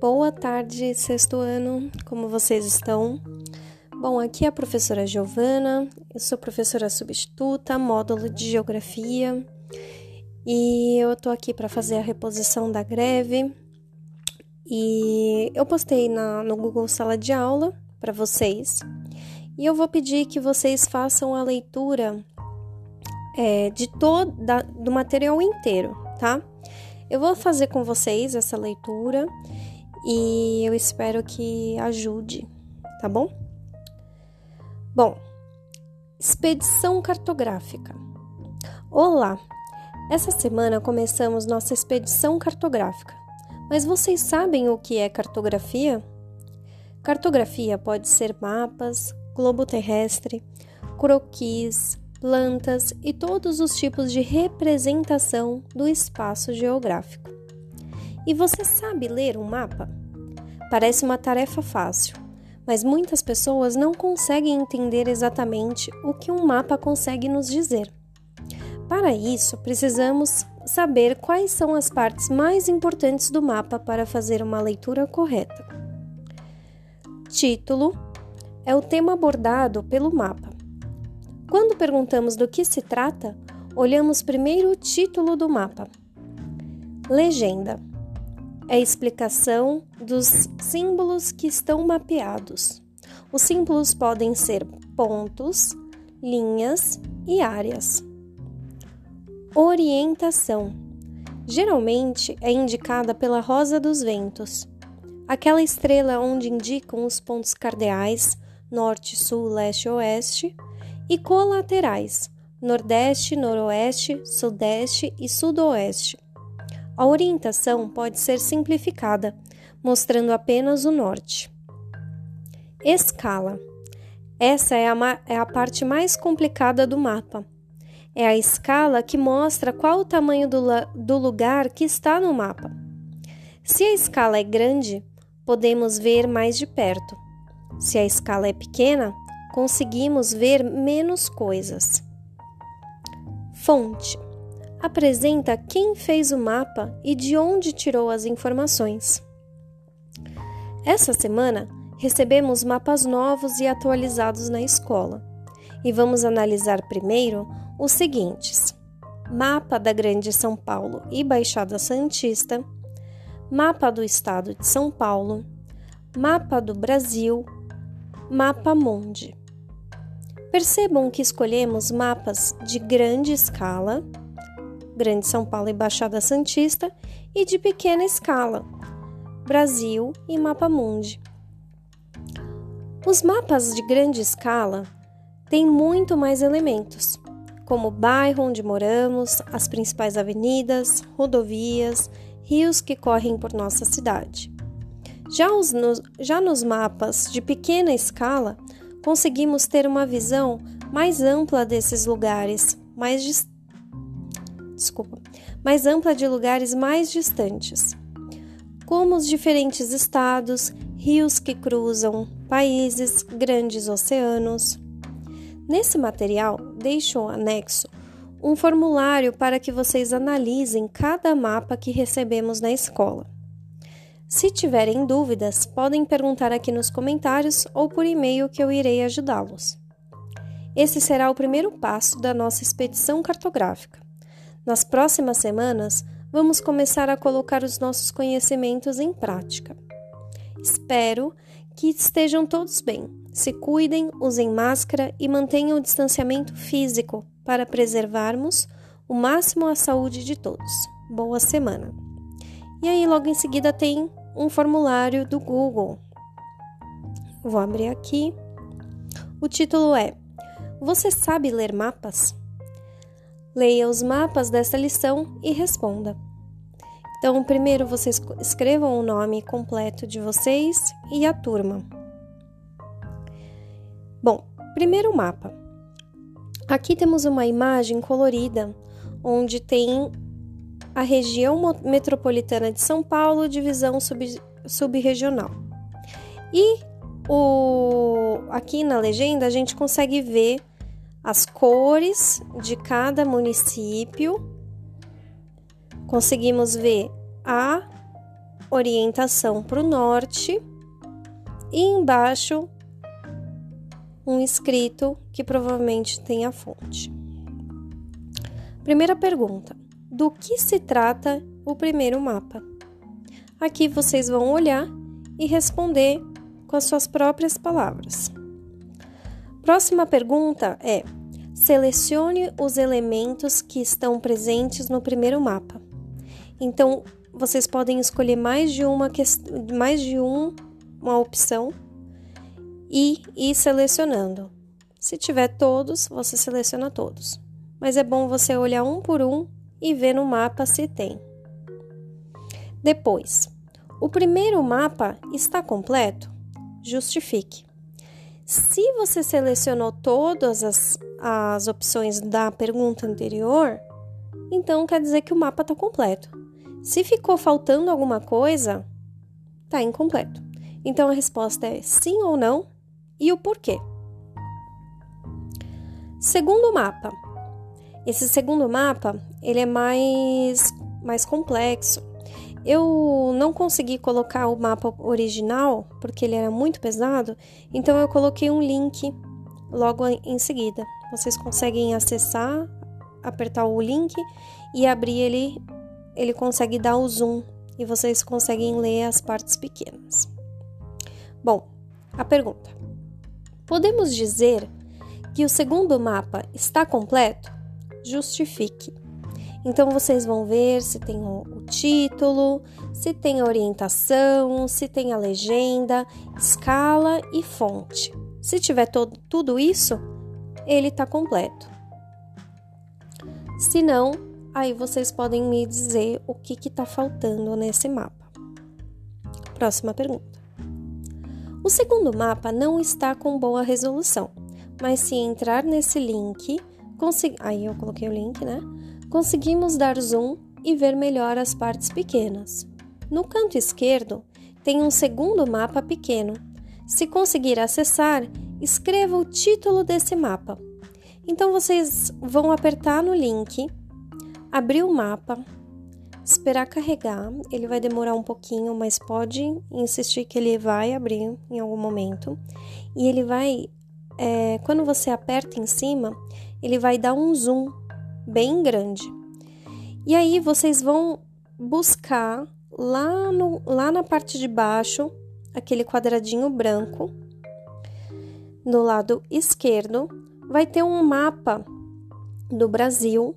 Boa tarde, sexto ano, como vocês estão? Bom, aqui é a professora Giovana, eu sou professora substituta, módulo de Geografia, e eu tô aqui para fazer a reposição da greve. E eu postei na, no Google Sala de Aula para vocês, e eu vou pedir que vocês façam a leitura é, de todo do material inteiro, tá? Eu vou fazer com vocês essa leitura e eu espero que ajude, tá bom? Bom, expedição cartográfica. Olá! Essa semana começamos nossa expedição cartográfica. Mas vocês sabem o que é cartografia? Cartografia pode ser mapas, globo terrestre, croquis, plantas e todos os tipos de representação do espaço geográfico. E você sabe ler um mapa? Parece uma tarefa fácil, mas muitas pessoas não conseguem entender exatamente o que um mapa consegue nos dizer. Para isso, precisamos saber quais são as partes mais importantes do mapa para fazer uma leitura correta. Título é o tema abordado pelo mapa. Quando perguntamos do que se trata, olhamos primeiro o título do mapa. Legenda é a explicação dos símbolos que estão mapeados. Os símbolos podem ser pontos, linhas e áreas. Orientação geralmente é indicada pela rosa dos ventos, aquela estrela onde indicam os pontos cardeais norte, sul, leste, oeste e colaterais nordeste, noroeste, sudeste e sudoeste. A orientação pode ser simplificada, mostrando apenas o norte. Escala. Essa é a, é a parte mais complicada do mapa. É a escala que mostra qual o tamanho do, do lugar que está no mapa. Se a escala é grande, podemos ver mais de perto. Se a escala é pequena, conseguimos ver menos coisas. Fonte apresenta quem fez o mapa e de onde tirou as informações. Essa semana recebemos mapas novos e atualizados na escola. E vamos analisar primeiro os seguintes: Mapa da Grande São Paulo e Baixada Santista, Mapa do Estado de São Paulo, Mapa do Brasil, Mapa Monde. Percebam que escolhemos mapas de grande escala Grande São Paulo e Baixada Santista, e de pequena escala, Brasil e Mapa Mundi. Os mapas de grande escala têm muito mais elementos, como o bairro onde moramos, as principais avenidas, rodovias, rios que correm por nossa cidade. Já, os, no, já nos mapas de pequena escala, conseguimos ter uma visão mais ampla desses lugares, mais distantes desculpa, mais ampla de lugares mais distantes, como os diferentes estados, rios que cruzam, países, grandes oceanos. Nesse material, deixo anexo um formulário para que vocês analisem cada mapa que recebemos na escola. Se tiverem dúvidas, podem perguntar aqui nos comentários ou por e-mail que eu irei ajudá-los. Esse será o primeiro passo da nossa expedição cartográfica. Nas próximas semanas, vamos começar a colocar os nossos conhecimentos em prática. Espero que estejam todos bem. Se cuidem, usem máscara e mantenham o distanciamento físico para preservarmos o máximo a saúde de todos. Boa semana! E aí, logo em seguida, tem um formulário do Google. Vou abrir aqui. O título é: Você sabe ler mapas? Leia os mapas dessa lição e responda. Então, primeiro vocês escrevam o nome completo de vocês e a turma. Bom, primeiro mapa. Aqui temos uma imagem colorida onde tem a região metropolitana de São Paulo, divisão sub, subregional. E o, aqui na legenda a gente consegue ver as cores de cada município. Conseguimos ver a orientação para o norte e embaixo um escrito que provavelmente tem a fonte. Primeira pergunta: do que se trata o primeiro mapa? Aqui vocês vão olhar e responder com as suas próprias palavras. Próxima pergunta é: selecione os elementos que estão presentes no primeiro mapa. Então, vocês podem escolher mais de uma mais de um, uma opção e ir selecionando. Se tiver todos, você seleciona todos. Mas é bom você olhar um por um e ver no mapa se tem. Depois, o primeiro mapa está completo? Justifique. Se você selecionou todas as, as opções da pergunta anterior, então quer dizer que o mapa está completo. Se ficou faltando alguma coisa, está incompleto. Então a resposta é sim ou não e o porquê. Segundo mapa. Esse segundo mapa, ele é mais mais complexo. Eu não consegui colocar o mapa original porque ele era muito pesado, então eu coloquei um link logo em seguida. Vocês conseguem acessar, apertar o link e abrir ele, ele consegue dar o zoom e vocês conseguem ler as partes pequenas. Bom, a pergunta: Podemos dizer que o segundo mapa está completo? Justifique. Então vocês vão ver se tem o título, se tem a orientação, se tem a legenda, escala e fonte. Se tiver todo, tudo isso, ele está completo. Se não, aí vocês podem me dizer o que está faltando nesse mapa. Próxima pergunta. O segundo mapa não está com boa resolução, mas se entrar nesse link, consegui... aí eu coloquei o link, né? Conseguimos dar zoom e ver melhor as partes pequenas. No canto esquerdo tem um segundo mapa pequeno. Se conseguir acessar, escreva o título desse mapa. Então vocês vão apertar no link, abrir o mapa, esperar carregar. Ele vai demorar um pouquinho, mas pode insistir que ele vai abrir em algum momento. E ele vai, é, quando você aperta em cima, ele vai dar um zoom bem grande. E aí vocês vão buscar lá, no, lá na parte de baixo aquele quadradinho branco. No lado esquerdo vai ter um mapa do Brasil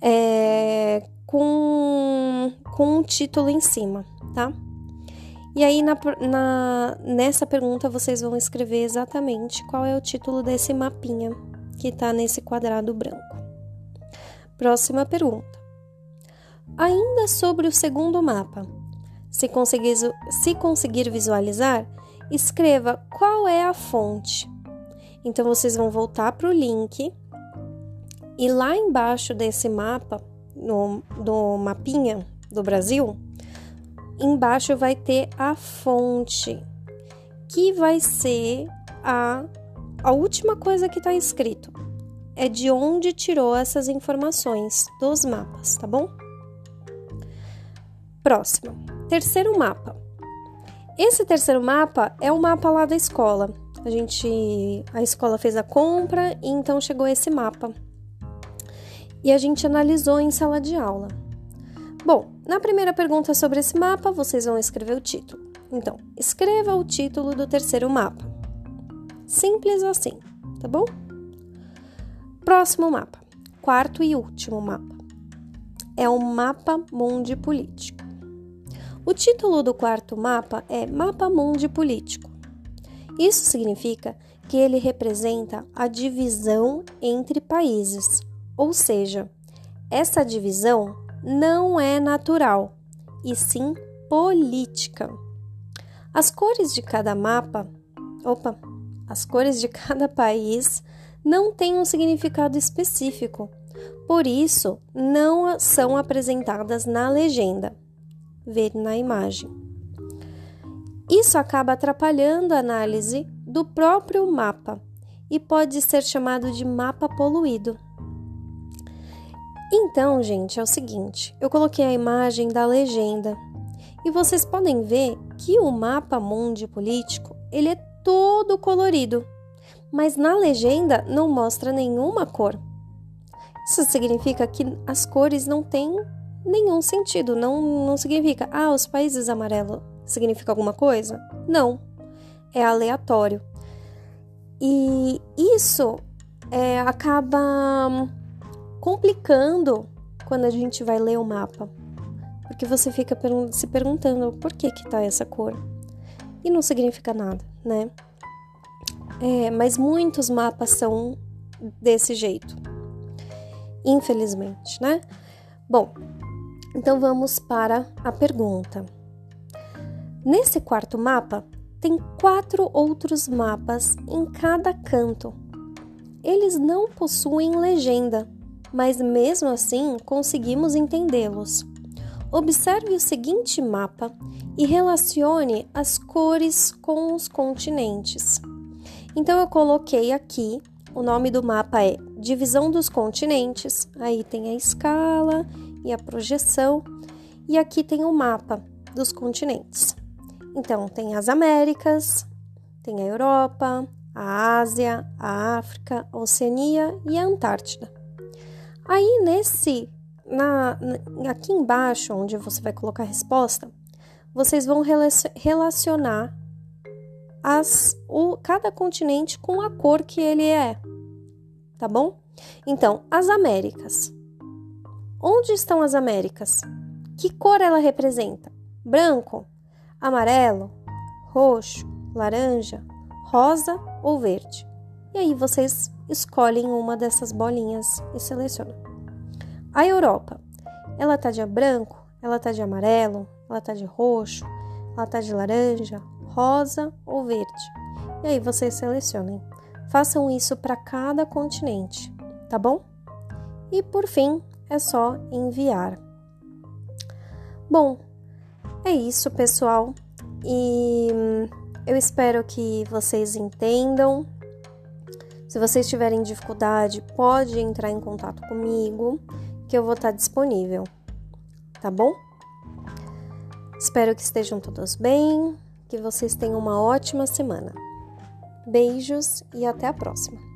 é, com, com um título em cima, tá? E aí, na, na, nessa pergunta, vocês vão escrever exatamente qual é o título desse mapinha que está nesse quadrado branco. Próxima pergunta. Ainda sobre o segundo mapa, se conseguir, se conseguir visualizar, escreva qual é a fonte. Então, vocês vão voltar para o link e lá embaixo desse mapa no, do mapinha do Brasil, embaixo vai ter a fonte, que vai ser a, a última coisa que está escrito. É de onde tirou essas informações dos mapas, tá bom? Próximo, terceiro mapa. Esse terceiro mapa é o mapa lá da escola. A gente, a escola fez a compra e então chegou esse mapa e a gente analisou em sala de aula. Bom, na primeira pergunta sobre esse mapa, vocês vão escrever o título. Então, escreva o título do terceiro mapa. Simples assim, tá bom? Próximo mapa, quarto e último mapa. É o mapa mundi político. O título do quarto mapa é Mapa Mundi Político. Isso significa que ele representa a divisão entre países ou seja, essa divisão não é natural, e sim política. As cores de cada mapa, opa, as cores de cada país não têm um significado específico, por isso não são apresentadas na legenda. Ver na imagem. Isso acaba atrapalhando a análise do próprio mapa e pode ser chamado de mapa poluído. Então, gente, é o seguinte: eu coloquei a imagem da legenda E vocês podem ver que o mapa mundi político, ele é todo colorido, mas na legenda não mostra nenhuma cor. Isso significa que as cores não têm nenhum sentido, não, não significa, ah, os países amarelos significa alguma coisa? Não, é aleatório. E isso é, acaba complicando quando a gente vai ler o mapa porque você fica se perguntando por que que tá essa cor e não significa nada, né? É, mas muitos mapas são desse jeito, infelizmente, né? Bom, então vamos para a pergunta. Nesse quarto mapa, tem quatro outros mapas em cada canto. Eles não possuem legenda, mas mesmo assim conseguimos entendê-los. Observe o seguinte mapa e relacione as cores com os continentes. Então eu coloquei aqui, o nome do mapa é Divisão dos Continentes, aí tem a escala e a projeção, e aqui tem o mapa dos continentes. Então tem as Américas, tem a Europa, a Ásia, a África, a Oceania e a Antártida. Aí nesse na, aqui embaixo, onde você vai colocar a resposta, vocês vão relacionar as, o, cada continente com a cor que ele é, tá bom? Então, as Américas. Onde estão as Américas? Que cor ela representa? Branco, amarelo, roxo, laranja, rosa ou verde? E aí vocês escolhem uma dessas bolinhas e selecionam. A Europa, ela tá de branco, ela tá de amarelo, ela tá de roxo, ela tá de laranja, rosa ou verde. E aí vocês selecionem. Façam isso para cada continente, tá bom? E por fim, é só enviar. Bom, é isso, pessoal. E eu espero que vocês entendam. Se vocês tiverem dificuldade, pode entrar em contato comigo que eu vou estar disponível, tá bom? Espero que estejam todos bem, que vocês tenham uma ótima semana. Beijos e até a próxima!